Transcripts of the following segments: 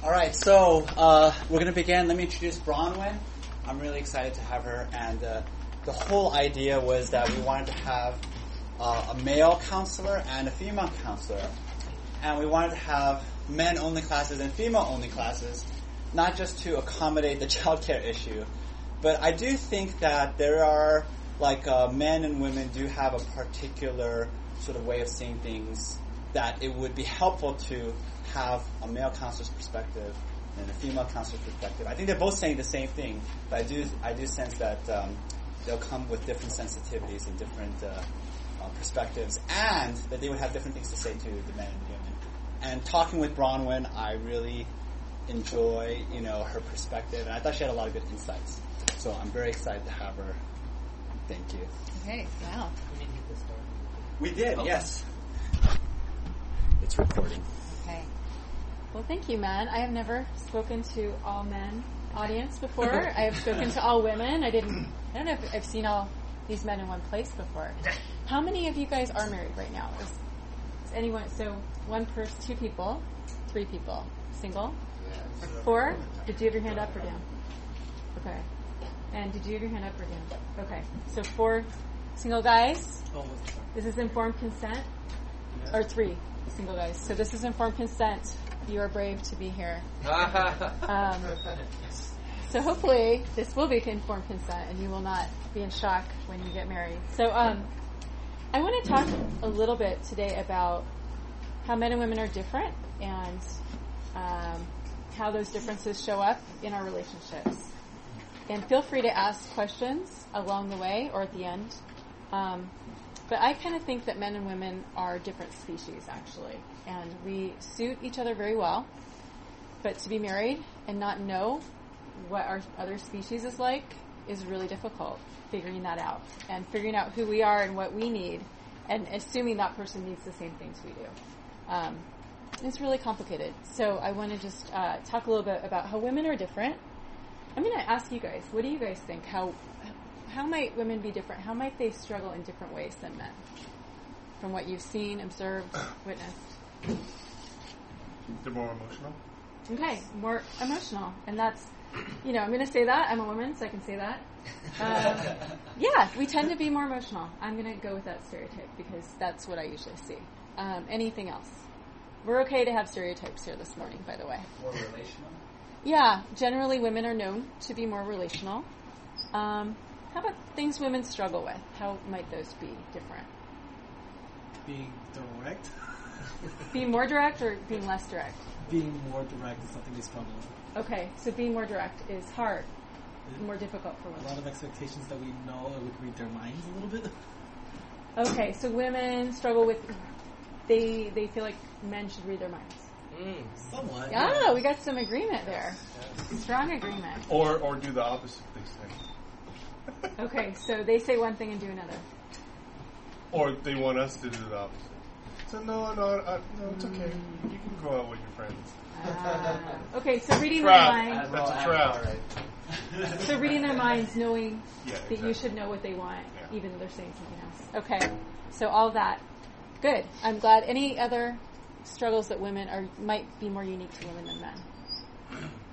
All right, so uh, we're going to begin. Let me introduce Bronwyn. I'm really excited to have her, and uh, the whole idea was that we wanted to have uh, a male counselor and a female counselor, and we wanted to have men-only classes and female-only classes, not just to accommodate the childcare issue, but I do think that there are like uh, men and women do have a particular sort of way of seeing things that it would be helpful to have a male counselor's perspective and a female counselor's perspective. I think they're both saying the same thing, but I do I do sense that um, they'll come with different sensitivities and different uh, uh, perspectives, and that they would have different things to say to the men and women. And talking with Bronwyn, I really enjoy you know her perspective, and I thought she had a lot of good insights. So I'm very excited to have her. Thank you. Okay, wow. We did, yes. It's recording. Okay. Well, thank you, men. I have never spoken to all men audience before. I have spoken to all women. I didn't. I don't know if I've seen all these men in one place before. How many of you guys are married right now? Is, is anyone? So one person, two people, three people, single, four. Did you have your hand up or down? Okay. And did you have your hand up or down? Okay. So four single guys. This is informed consent, or three single guys. So this is informed consent. You are brave to be here. Um, so hopefully this will be informed consent, and you will not be in shock when you get married. So um, I want to talk a little bit today about how men and women are different and um, how those differences show up in our relationships. And feel free to ask questions along the way or at the end. Um, but I kind of think that men and women are different species, actually. And we suit each other very well. But to be married and not know what our other species is like is really difficult, figuring that out. And figuring out who we are and what we need, and assuming that person needs the same things we do. Um, it's really complicated. So I want to just uh, talk a little bit about how women are different. I'm going to ask you guys, what do you guys think? How how might women be different? How might they struggle in different ways than men? From what you've seen, observed, witnessed. They're more emotional. Okay, more emotional, and that's, you know, I'm going to say that. I'm a woman, so I can say that. Um, yeah, we tend to be more emotional. I'm going to go with that stereotype because that's what I usually see. Um, anything else? We're okay to have stereotypes here this morning, by the way. More relational. Yeah, generally women are known to be more relational. Um, how about things women struggle with? How might those be different? Being direct. being more direct or being less direct? Being more direct is something they struggle with. Okay, so being more direct is hard, more difficult for women. A lot of expectations that we know and we read their minds a little bit. Okay, so women struggle with they they feel like men should read their minds. Hmm. Somewhat. Oh, we got some agreement there. Strong agreement. Or or do the opposite they say. Okay, so they say one thing and do another. Or they want us to do the opposite. So no, no, uh, no, it's okay. You can go out with your friends. Ah, okay, so reading their Trap. minds. That's a trap. So reading their minds, knowing Yeah, that you should know what they want, Yeah. even though they're saying something else. Okay, so all that, good. I'm glad. Any other struggles that women are might be more unique to women than men?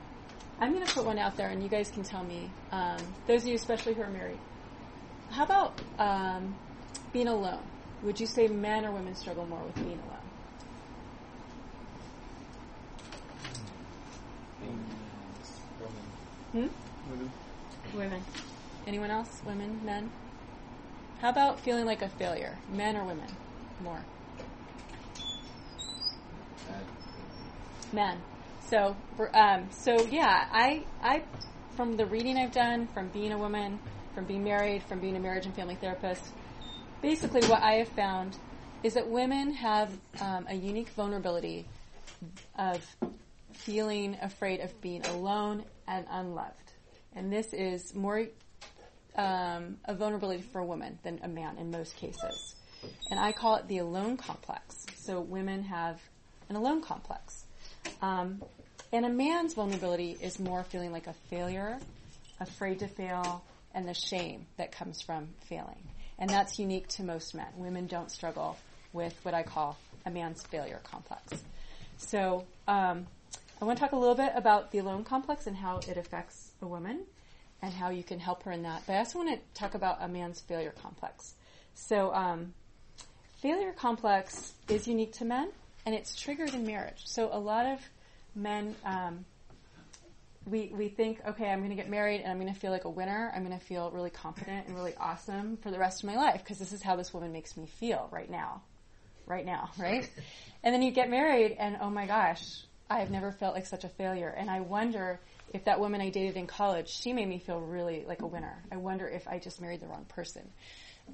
I'm going to put one out there, and you guys can tell me. Um, those of you, especially who are married, how about um, being alone? Would you say men or women struggle more with being alone? Hmm? Women. Anyone else? Women? Men? How about feeling like a failure? Men or women? More. Men. So, um, so yeah, I, I, from the reading I've done, from being a woman, from being married, from being a marriage and family therapist, basically what I have found is that women have um, a unique vulnerability of feeling afraid of being alone and unloved. And this is more um, a vulnerability for a woman than a man in most cases. And I call it the alone complex. So women have an alone complex. Um, and a man's vulnerability is more feeling like a failure, afraid to fail, and the shame that comes from failing. And that's unique to most men. Women don't struggle with what I call a man's failure complex. So, um, I want to talk a little bit about the alone complex and how it affects a woman and how you can help her in that. But I also want to talk about a man's failure complex. So, um, failure complex is unique to men and it's triggered in marriage. So, a lot of men, um, we, we think, okay, I'm going to get married and I'm going to feel like a winner. I'm going to feel really confident and really awesome for the rest of my life because this is how this woman makes me feel right now. Right now, right? and then you get married and oh my gosh, I have never felt like such a failure. And I wonder if that woman I dated in college, she made me feel really like a winner. I wonder if I just married the wrong person.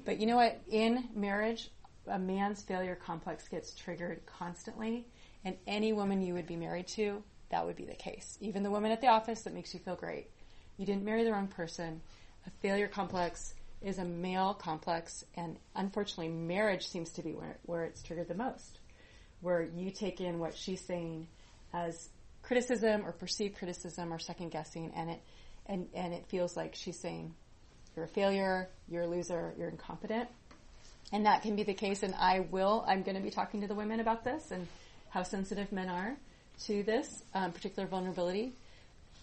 But you know what? In marriage, a man's failure complex gets triggered constantly. And any woman you would be married to that would be the case. Even the woman at the office that makes you feel great. You didn't marry the wrong person. A failure complex is a male complex, and unfortunately, marriage seems to be where, where it's triggered the most. Where you take in what she's saying as criticism or perceived criticism or second guessing, and it and and it feels like she's saying you're a failure, you're a loser, you're incompetent, and that can be the case. And I will. I'm going to be talking to the women about this and how sensitive men are to this um, particular vulnerability.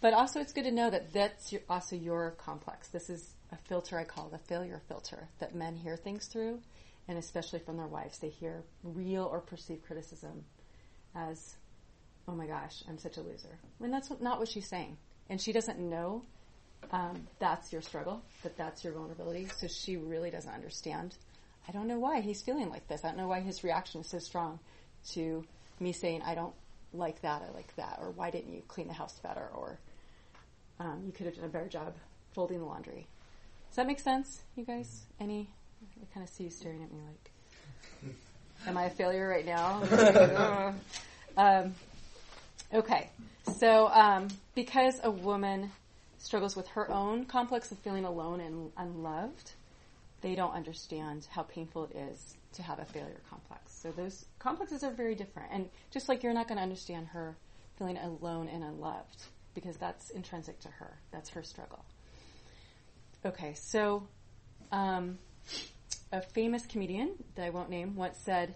But also, it's good to know that that's your, also your complex. This is a filter I call the failure filter that men hear things through, and especially from their wives, they hear real or perceived criticism as, "Oh my gosh, I'm such a loser," when that's not what she's saying, and she doesn't know um, that's your struggle, that that's your vulnerability. So she really doesn't understand. I don't know why he's feeling like this. I don't know why his reaction is so strong to me saying I don't like that, I like that, or why didn't you clean the house better, or um, you could have done a better job folding the laundry. Does that make sense, you guys? Any? I kind of see you staring at me like, am I a failure right now? um, okay, so um, because a woman struggles with her own complex of feeling alone and unloved, they don't understand how painful it is to have a failure complex. So those complexes are very different. And just like you're not going to understand her feeling alone and unloved because that's intrinsic to her. That's her struggle. Okay, so um, a famous comedian that I won't name once said,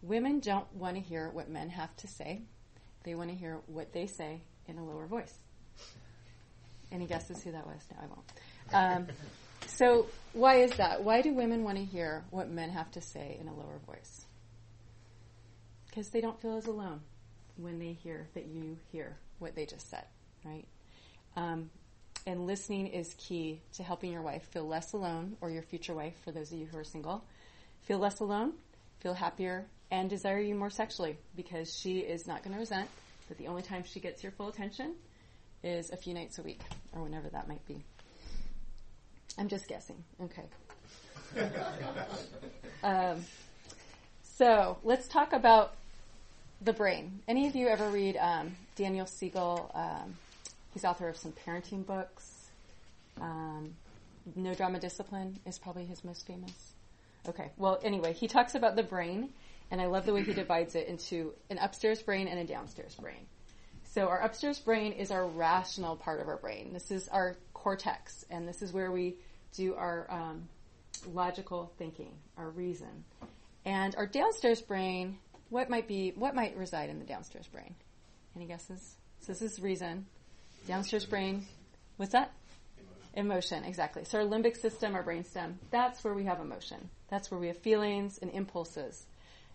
Women don't want to hear what men have to say. They want to hear what they say in a lower voice. Any guesses who that was? No, I won't. Um, so, why is that? Why do women want to hear what men have to say in a lower voice? Because they don't feel as alone when they hear that you hear what they just said, right? Um, and listening is key to helping your wife feel less alone, or your future wife, for those of you who are single, feel less alone, feel happier, and desire you more sexually because she is not going to resent that the only time she gets your full attention is a few nights a week, or whenever that might be. I'm just guessing. Okay. um, so let's talk about the brain. Any of you ever read um, Daniel Siegel? Um, he's author of some parenting books. Um, no Drama Discipline is probably his most famous. Okay. Well, anyway, he talks about the brain, and I love the way he divides it into an upstairs brain and a downstairs brain. So our upstairs brain is our rational part of our brain. This is our cortex, and this is where we do our um, logical thinking, our reason. And our downstairs brain, what might be, what might reside in the downstairs brain? Any guesses? So this is reason. Downstairs brain, what's that? Emotion. exactly. So our limbic system, our brainstem, that's where we have emotion. That's where we have feelings and impulses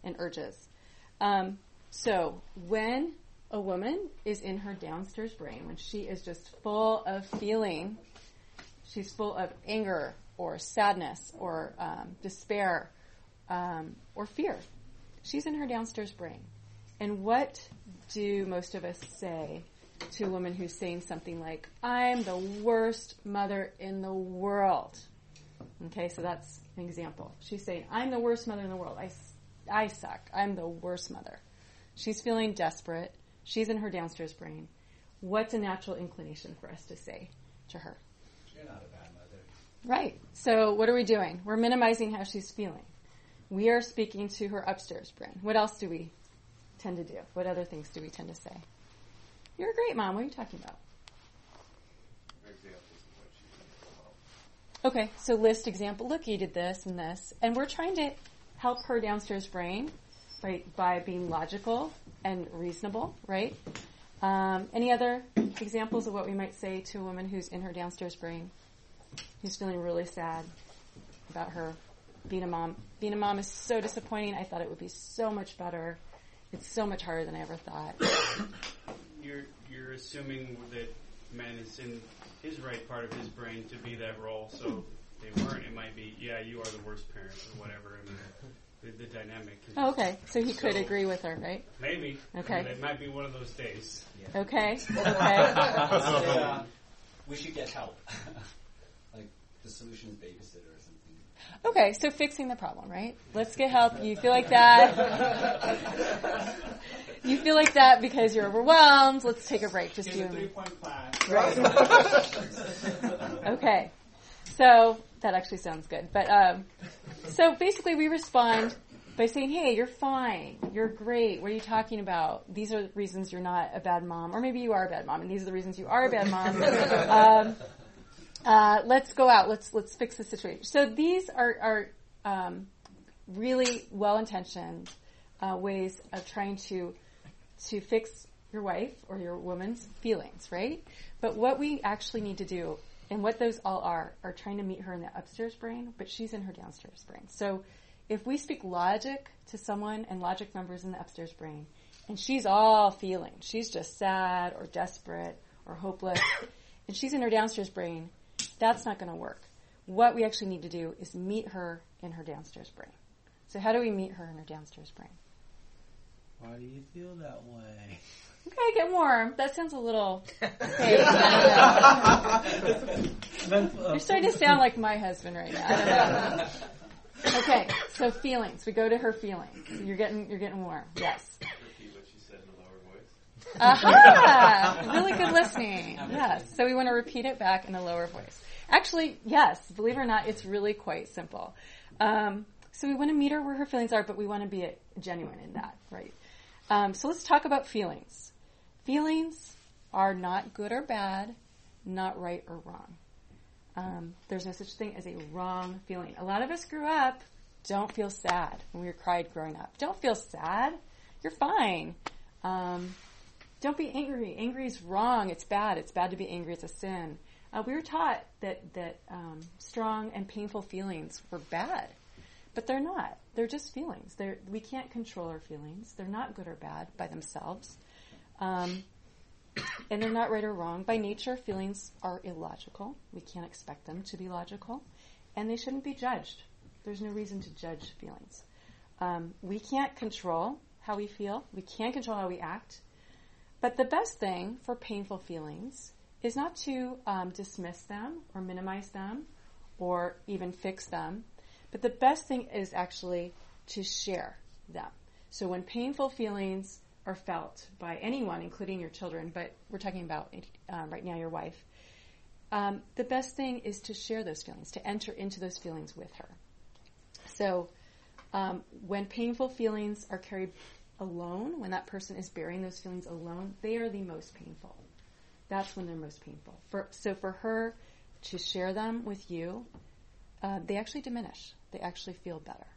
and urges. Um, so when a woman is in her downstairs brain, when she is just full of feeling She's full of anger or sadness or um, despair um, or fear. She's in her downstairs brain. And what do most of us say to a woman who's saying something like, I'm the worst mother in the world? Okay, so that's an example. She's saying, I'm the worst mother in the world. I, I suck. I'm the worst mother. She's feeling desperate. She's in her downstairs brain. What's a natural inclination for us to say to her? You're not a bad mother. Right. So what are we doing? We're minimizing how she's feeling. We are speaking to her upstairs brain. What else do we tend to do? What other things do we tend to say? You're a great mom. What are you talking about? Okay, so list example. Look, you did this and this, and we're trying to help her downstairs brain, right, by being logical and reasonable, right? Um, any other examples of what we might say to a woman who's in her downstairs brain, who's feeling really sad about her being a mom? Being a mom is so disappointing. I thought it would be so much better. It's so much harder than I ever thought. You're you're assuming that man is in his right part of his brain to be that role. So they weren't, it might be yeah, you are the worst parent or whatever. I mean, the, the dynamic. Oh, okay. So he could So- agree with her, right? Maybe. Okay. It might be one of those days. Okay. Okay. uh, we should get help. like the solution is babysitter or something. Okay, so fixing the problem, right? Let's get help. You feel like that. You feel like that because you're overwhelmed. Let's take a break, just you and me. point plan. Okay. So that actually sounds good. But um, so basically, we respond by saying, "Hey, you're fine. You're great. What are you talking about? These are the reasons you're not a bad mom, or maybe you are a bad mom, and these are the reasons you are a bad mom. um, uh, let's go out. Let's let's fix the situation." So these are are um, really well intentioned uh, ways of trying to to fix your wife or your woman's feelings, right? But what we actually need to do, and what those all are, are trying to meet her in the upstairs brain, but she's in her downstairs brain. So if we speak logic to someone and logic members in the upstairs brain, and she's all feeling, she's just sad or desperate or hopeless, and she's in her downstairs brain, that's not going to work. What we actually need to do is meet her in her downstairs brain. So how do we meet her in her downstairs brain? Why do you feel that way? Okay, get warm. That sounds a little. Hey, I Then, don't know. uh, You're starting to sound like my husband right now. I don't know. Okay, so feelings. We go to her feelings. You're getting you're getting warm. Yes. Repeat what she said in a lower voice. Aha! Really good listening. Yes. So we want to repeat it back in a lower voice. Actually, yes. Believe it or not, it's really quite simple. Um, so we want to meet her where her feelings are, but we want to be genuine in that, right? Um, so let's talk about feelings. Feelings are not good or bad, not right or wrong. Um, there's no such thing as a wrong feeling. A lot of us grew up don't feel sad when we were cried growing up. Don't feel sad. You're fine. Um, don't be angry. Angry is wrong. It's bad. It's bad to be angry. It's a sin. Uh, we were taught that that um, strong and painful feelings were bad, but they're not. They're just feelings. They're, we can't control our feelings. They're not good or bad by themselves, um, and they're not right or wrong by nature. Feelings are illogical. We can't expect them to be logical, and they shouldn't be judged. There's no reason to judge feelings. Um, we can't control how we feel. We can't control how we act. But the best thing for painful feelings is not to um, dismiss them or minimize them or even fix them. But the best thing is actually to share them. So when painful feelings are felt by anyone, including your children, but we're talking about uh, right now your wife, um, the best thing is to share those feelings, to enter into those feelings with her. So um, when painful feelings are carried alone, when that person is bearing those feelings alone, they are the most painful. That's when they're most painful. For, so for her to share them with you, uh, they actually diminish. They actually feel better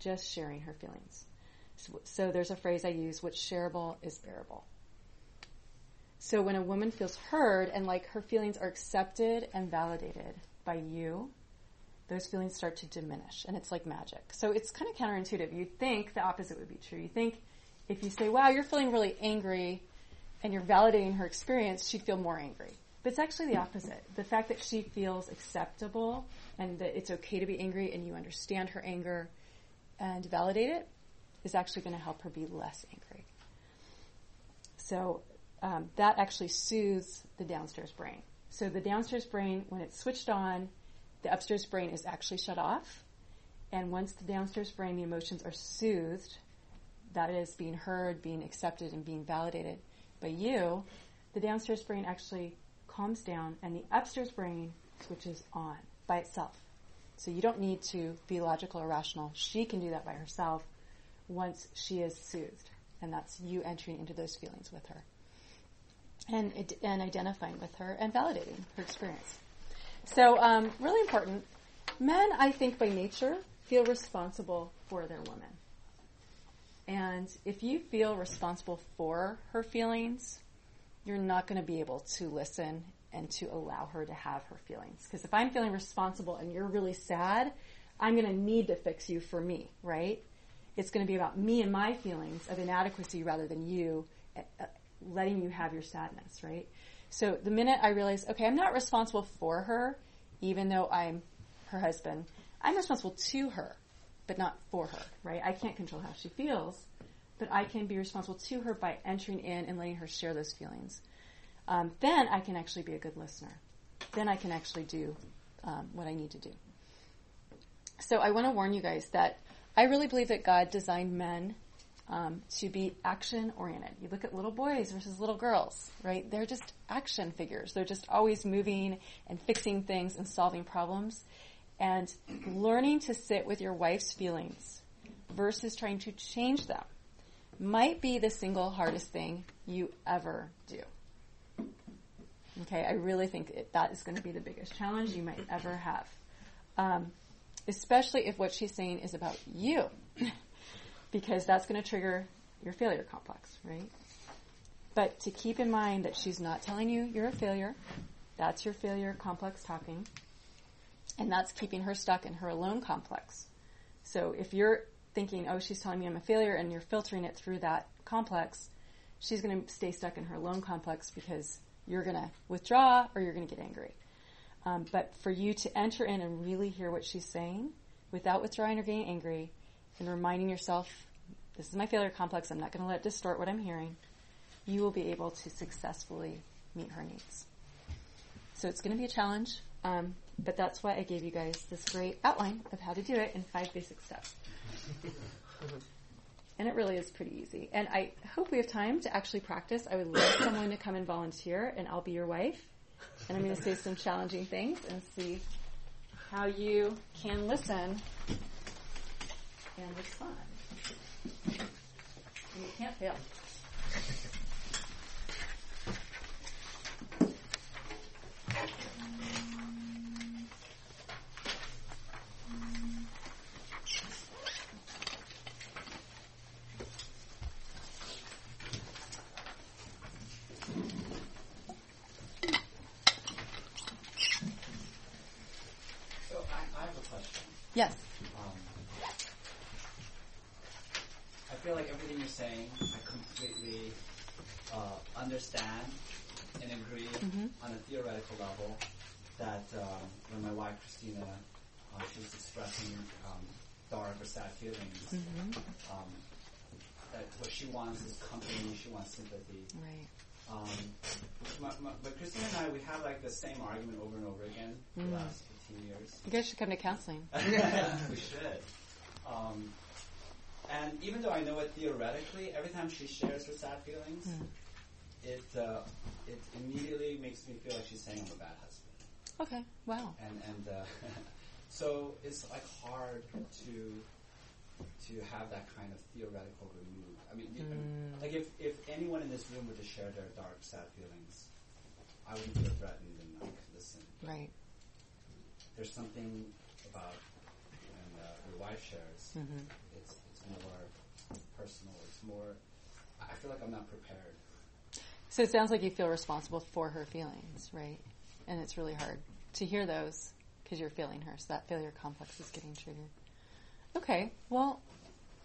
just sharing her feelings. So, there's a phrase I use: "What's shareable is bearable." So when a woman feels heard and like her feelings are accepted and validated by you, those feelings start to diminish and it's like magic. So it's kind of counterintuitive. You think the opposite would be true. You think if you say, wow, you're feeling really angry and you're validating her experience, she'd feel more angry. But it's actually the opposite. The fact that she feels acceptable and that it's okay to be angry and you understand her anger and validate it is actually going to help her be less angry. So um, that actually soothes the downstairs brain. So the downstairs brain, when it's switched on, the upstairs brain is actually shut off. And once the downstairs brain, the emotions are soothed, that is being heard, being accepted, and being validated by you, the downstairs brain actually calms down and the upstairs brain switches on by itself. So you don't need to be logical or rational. She can do that by herself once she is soothed. And that's you entering into those feelings with her. And, and identifying with her and validating her experience. So, um, really important. Men, I think, by nature, feel responsible for their women. And if you feel responsible for her feelings, you're not going to be able to listen and to allow her to have her feelings. Because if I'm feeling responsible and you're really sad, I'm going to need to fix you for me, right? It's going to be about me and my feelings of inadequacy rather than you uh, uh, letting you have your sadness, right? So the minute I realize, okay, I'm not responsible for her, even though I'm her husband, I'm responsible to her, but not for her, right? I can't control how she feels, but I can be responsible to her by entering in and letting her share those feelings. Um, then I can actually be a good listener. Then I can actually do um, what I need to do. So I want to warn you guys that I really believe that God designed men um, to be action oriented. You look at little boys versus little girls, right? They're just action figures. They're just always moving and fixing things and solving problems. And learning to sit with your wife's feelings versus trying to change them might be the single hardest thing you ever do. Okay, I really think that is going to be the biggest challenge you might ever have. Um, especially if what she's saying is about you. because that's going to trigger your failure complex, right? But to keep in mind that she's not telling you you're a failure. That's your failure complex talking. And that's keeping her stuck in her alone complex. So if you're thinking, oh, she's telling me I'm a failure, and you're filtering it through that complex, she's going to stay stuck in her alone complex because you're going to withdraw or you're going to get angry. Um, but for you to enter in and really hear what she's saying without withdrawing or getting angry and reminding yourself, this is my failure complex, I'm not going to let it distort what I'm hearing, you will be able to successfully meet her needs. So it's going to be a challenge, um, but that's why I gave you guys this great outline of how to do it in five basic steps. and it really is pretty easy. And I hope we have time to actually practice. I would love someone to come and volunteer, and I'll be your wife. And I'm going to say some challenging things and see how you can listen and respond. You can't fail. So I, I have a question. Yes. Um, I feel like everything you're saying, I completely uh, understand and agree on a theoretical level. That um, when my wife Christina, uh, she was expressing um, dark or sad feelings, um, that what she wants is wants sympathy. Right. Um, my, my, but Christina and I, we have like the same argument over and over again for the last 15 years. You guys should come to counseling. we should. Um, and even though I know it theoretically, every time she shares her sad feelings, it uh, it immediately makes me feel like she's saying I'm a bad husband. Okay. Wow. And and uh, so it's like hard to to have that kind of theoretical remove. I mean, you- like if if anyone in this room were to share their dark, sad feelings, I wouldn't feel threatened and I could listen. Right. There's something about when uh, your wife shares. Mm-hmm. It's it's more personal. It's more. I feel like I'm not prepared. So it sounds like you feel responsible for her feelings, right? And it's really hard to hear those because you're feeling her. So that failure complex is getting triggered. Okay. Well,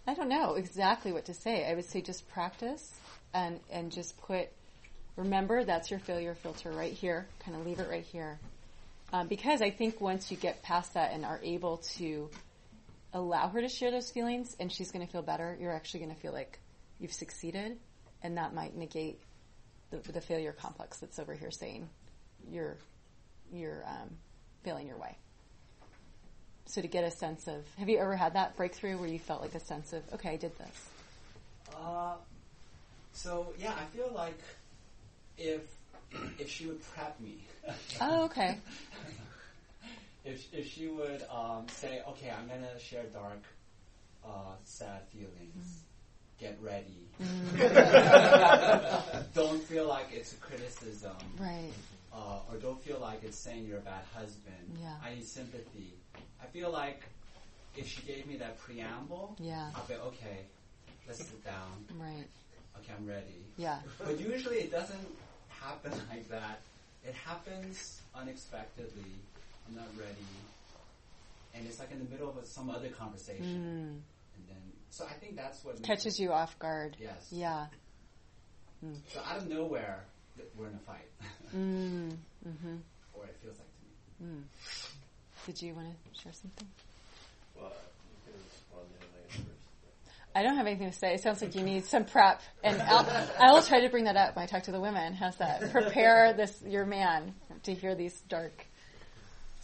I don't know exactly what to say. I would say just practice and and just put. Remember, that's your failure filter right here. Kind of leave it right here. Um, because I think once you get past that and are able to allow her to share those feelings and she's going to feel better, you're actually going to feel like you've succeeded and that might negate the, the failure complex that's over here saying you're, you're um, failing your way. So to get a sense of, have you ever had that breakthrough where you felt like a sense of, okay, I did this? Uh, so yeah, I feel like if if she would prep me, Oh, okay. if if she would um, say, okay, I'm gonna share dark, uh, sad feelings. Get ready. don't feel like it's a criticism, Right. uh, or don't feel like it's saying you're a bad husband. Yeah. I need sympathy. I feel like if she gave me that preamble, Yeah. I'll be okay. Let's sit down. Right. Okay, I'm ready. Yeah. But usually it doesn't happen like that. It happens unexpectedly. I'm not ready, and it's like in the middle of some other conversation, and then so I think that's what makes Catches you off guard. Yes. Yeah. So out of nowhere, we're in a fight, Mm. hmm or it feels like to me. Mm. Did you want to share something? Well, you can respond to I first. I don't have anything to say. It sounds like you need some prep, and I'll, I will try to bring that up when I talk to the women. How's that? Prepare this your man to hear these dark,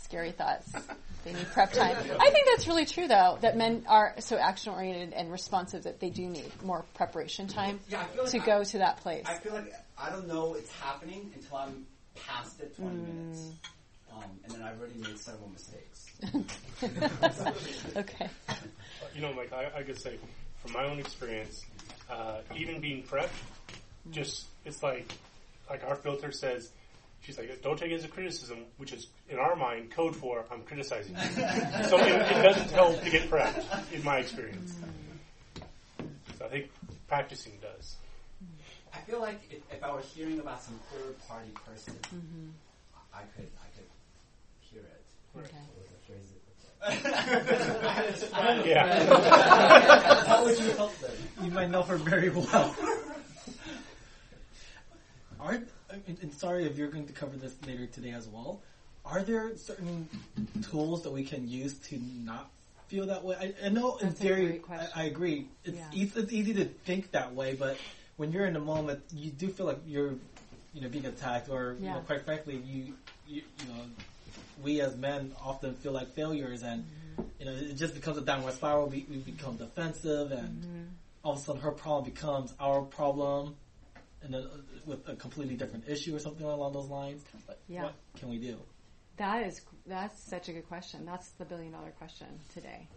scary thoughts. They need prep time. I think that's really true, though, that men are so action oriented and responsive that they do need more preparation time Yeah, like to I- go to that place. I feel like I don't know it's happening until I'm past it 20 minutes, um, and then I've already made several mistakes. okay. you know, like I, I could say, from my own experience, uh, even being prepped, just it's like, like our filter says, she's like, don't take it as a criticism, which is in our mind code for I'm criticizing you. so it, it doesn't help to get prepped, in my experience. So I think practicing does. I feel like if, if I were hearing about some third party person, I could I could hear it. Okay. What was the phrase? I had this friend. Yeah. How would you help them? You might know her very well. Are and, and sorry if you're going to cover this later today as well. Are there certain tools that we can use to not feel that way? I, I know in That's a theory, great. I, I agree. It's, Yeah. easy, it's easy to think that way, but when you're in the moment, you do feel like you're, you know, being attacked, or you know, quite frankly, you, you, you know, we as men often feel like failures, and Mm-hmm. you know, it just becomes a downward spiral. We, we become defensive, and Mm-hmm. all of a sudden, her problem becomes our problem, and then uh, with a completely different issue or something along those lines. But Yeah. What can we do? That is that's such a good question. That's the billion dollar question today.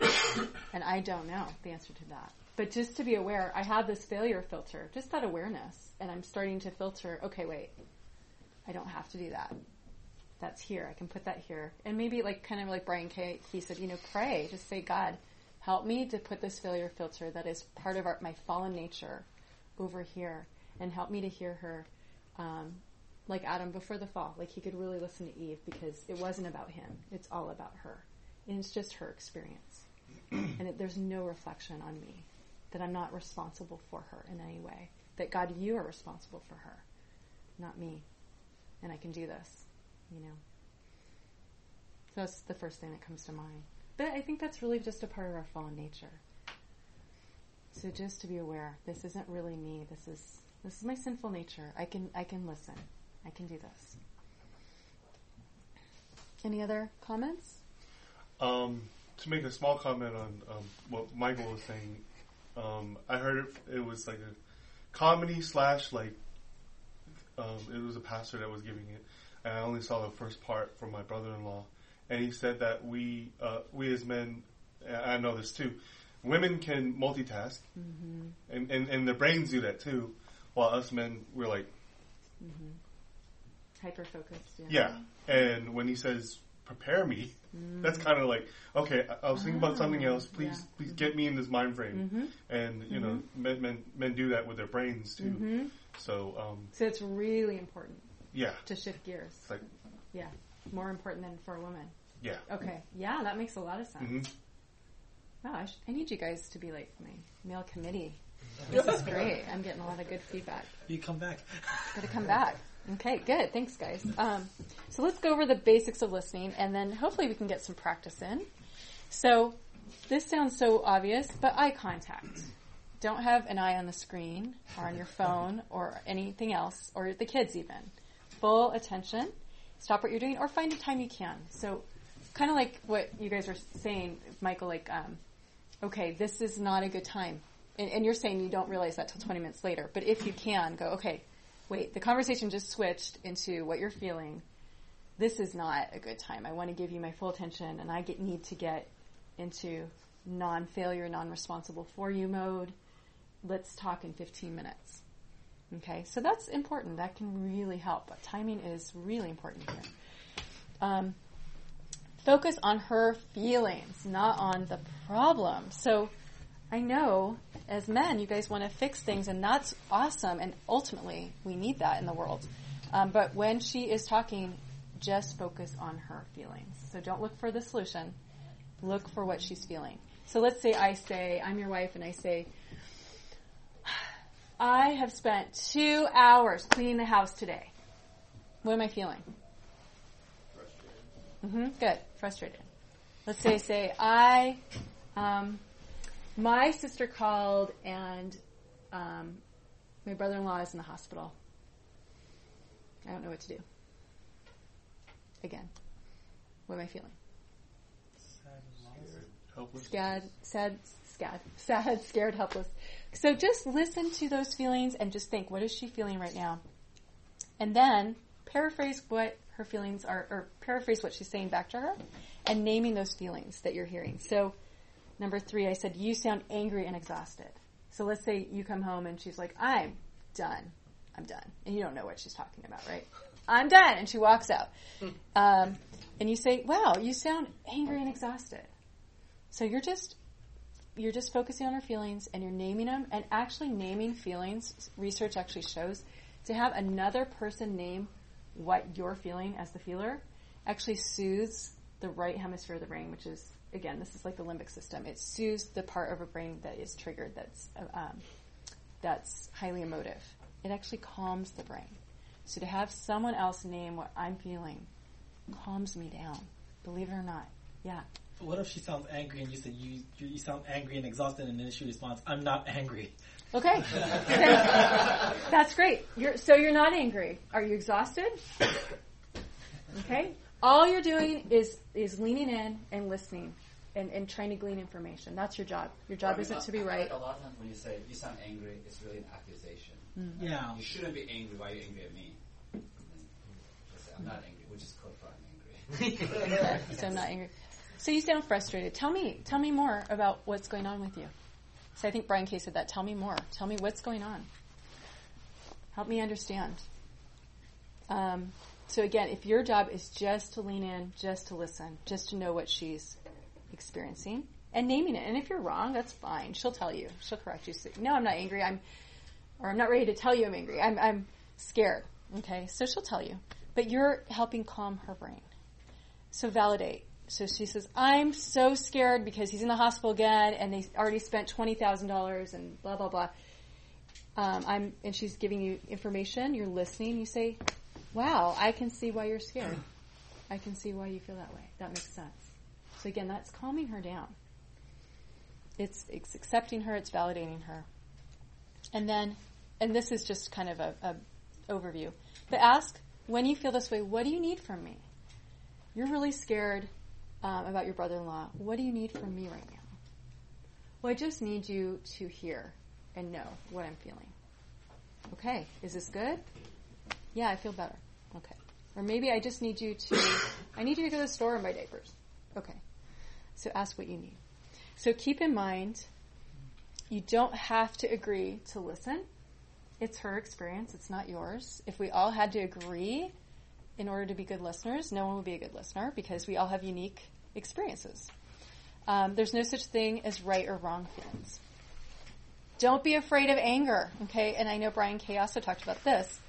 and I don't know the answer to that. But just to be aware, I have this failure filter, just that awareness, and I'm starting to filter, okay, wait. I don't have to do that. That's here. I can put that here. And maybe like kind of like Brian K he said, you know, pray. Just say, God, help me to put this failure filter that is part of our, my fallen nature over here and help me to hear her um, like Adam before the fall. Like he could really listen to Eve because it wasn't about him. It's all about her. And it's just her experience. and it, there's no reflection on me that I'm not responsible for her in any way. That God, you are responsible for her, not me. And I can do this, you know. So that's the first thing that comes to mind. But I think that's really just a part of our fallen nature. So just to be aware, this isn't really me. This is this is my sinful nature. I can I can listen. I can do this. Any other comments? Um, to make a small comment on um, what Michael was saying, um, I heard it, it was like a comedy slash like um, it was a pastor that was giving it, and I only saw the first part from my brother-in-law, and he said that we uh, we as men, I know this too, women can multitask, mm-hmm. and, and and their brains do that too, while us men we're like mm-hmm. Hyper focused. yeah, and when he says prepare me, mm. that's kind of like okay. I, I was thinking about something ah, else. Please, yeah. please get me in this mind frame. Mm-hmm. And you know, men, men men do that with their brains too. So um, So it's really important yeah, to shift gears. it's like Yeah, more important than for a woman. yeah. Okay, yeah, that makes a lot of sense. hmm Wow, I, sh- I need you guys to be like my male committee. This is great. I'm getting a lot of good feedback. You come back. Gotta come back. Okay, good. Thanks, guys. Um, so let's go over the basics of listening, and then hopefully we can get some practice in. So this sounds so obvious, but eye contact. Don't have an eye on the screen or on your phone or anything else, or the kids even. Full attention. Stop what you're doing, or find a time you can. So, kind of like what you guys were saying, Michael. Like, um, okay, this is not a good time, and, and you're saying you don't realize that till 20 minutes later. But if you can, go, okay, wait, the conversation just switched into what you're feeling. This is not a good time. I want to give you my full attention, and I get, need to get into non-failure, non-responsible for you mode. Let's talk in 15 minutes. Okay, so that's important. That can really help. But timing is really important here. Um, focus on her feelings, not on the problem. So I know as men, you guys want to fix things, and that's awesome. And ultimately, we need that in the world. Um, but when she is talking, just focus on her feelings. So don't look for the solution. Look for what she's feeling. So let's say I say, I'm your wife, and I say, I have spent two hours cleaning the house today. What am I feeling? hmm Good. Frustrated. Let's say, say, I, um, my sister called and um, my brother-in-law is in the hospital. I don't know what to do. Again, what am I feeling? Sad and helpless. Sad, sad, sad, sad, scared, helpless. So just listen to those feelings and just think, what is she feeling right now? And then paraphrase what her feelings are, or paraphrase what she's saying back to her, and naming those feelings that you're hearing. So, number three, I said, you sound angry and exhausted. So let's say you come home and she's like, I'm done. I'm done. And you don't know what she's talking about, right? I'm done. And she walks out. Um, and you say, wow, you sound angry and exhausted. So you're just you're just focusing on her feelings and you're naming them and actually naming feelings research actually shows to have another person name what you're feeling as the feeler actually soothes the right hemisphere of the brain which is again this is like the limbic system. It soothes the part of a brain that is triggered that's um, that's highly emotive. It actually calms the brain. So to have someone else name what i'm feeling calms me down. Believe it or not. Yeah What if she sounds angry and you say you you, you sound angry and exhausted, and then she responds, "I'm not angry." Okay. That's great. You're, so you're not angry. Are you exhausted? Okay. All you're doing is is leaning in and listening and, and trying to glean information. That's your job. Your job I mean, isn't to be I- I- right. A lot of times when you say you sound angry, it's really an accusation. Mm-hmm. Yeah. You shouldn't be angry. Why are you angry at me? And then just say, I'm not angry. Which is code for I'm angry. So I'm not angry. So you sound frustrated. Tell me tell me more about what's going on with you. So I think Brian Kay said that. Tell me more. Tell me what's going on. Help me understand. Um, so again, if your job is just to lean in, just to listen, just to know what she's experiencing and naming it, and if you're wrong, that's fine. She'll tell you. She'll correct you. No, I'm not angry. I'm, or I'm not ready to tell you I'm angry. I'm, I'm scared. Okay, so she'll tell you, but you're helping calm her brain. So validate. So she says, I'm so scared because he's in the hospital again and they already spent $20,000 and blah, blah, blah. Um, I'm, and she's giving you information. You're listening. You say, wow, I can see why you're scared. I can see why you feel that way. That makes sense. So again, that's calming her down. It's, it's accepting her. It's validating her. And then, and this is just kind of a, a overview, but ask, when you feel this way, what do you need from me? You're really scared um, about your brother-in-law. What do you need from me right now? Well, I just need you to hear and know what I'm feeling. Okay, is this good? Yeah, I feel better. Okay. Or maybe I just need you to, I need you to go to the store and buy diapers. Okay. So ask what you need. So keep in mind, you don't have to agree to listen. It's her experience, it's not yours. If we all had to agree in order to be good listeners, no one would be a good listener because we all have unique experiences. Um, there's no such thing as right or wrong feelings. Don't be afraid of anger, okay? And I know Brian Kay also talked about this.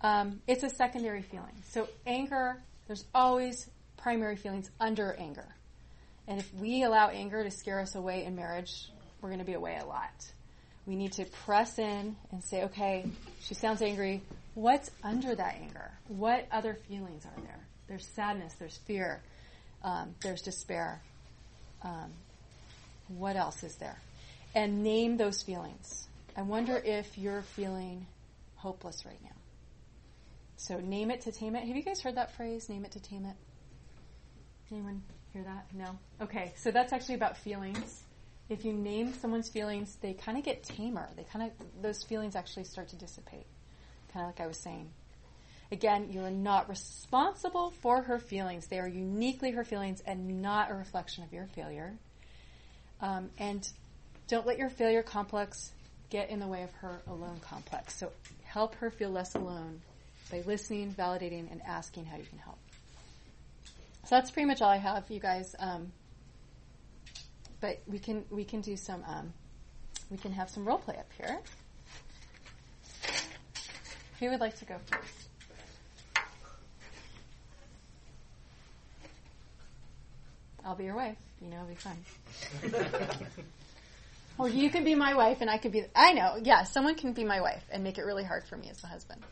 Um, it's a secondary feeling. So anger, there's always primary feelings under anger. And if we allow anger to scare us away in marriage, we're going to be away a lot. We need to press in and say, okay, she sounds angry. What's under that anger? What other feelings are there? There's sadness, there's fear, um, there's despair. Um, what else is there? And name those feelings. I wonder if you're feeling hopeless right now. So name it to tame it. Have you guys heard that phrase? Name it to tame it. Anyone hear that? No. Okay, so that's actually about feelings. If you name someone's feelings, they kind of get tamer. They kind of those feelings actually start to dissipate. Kind of like I was saying. Again, you are not responsible for her feelings. They are uniquely her feelings and not a reflection of your failure. Um, and don't let your failure complex get in the way of her alone complex. So help her feel less alone by listening, validating, and asking how you can help. So that's pretty much all I have, you guys. Um, but we can we can do some um, we can have some role play up here. Who would like to go first? I'll be your wife. You know, it'll be fun. or you can be my wife and I could be. I know, yeah, someone can be my wife and make it really hard for me as the husband.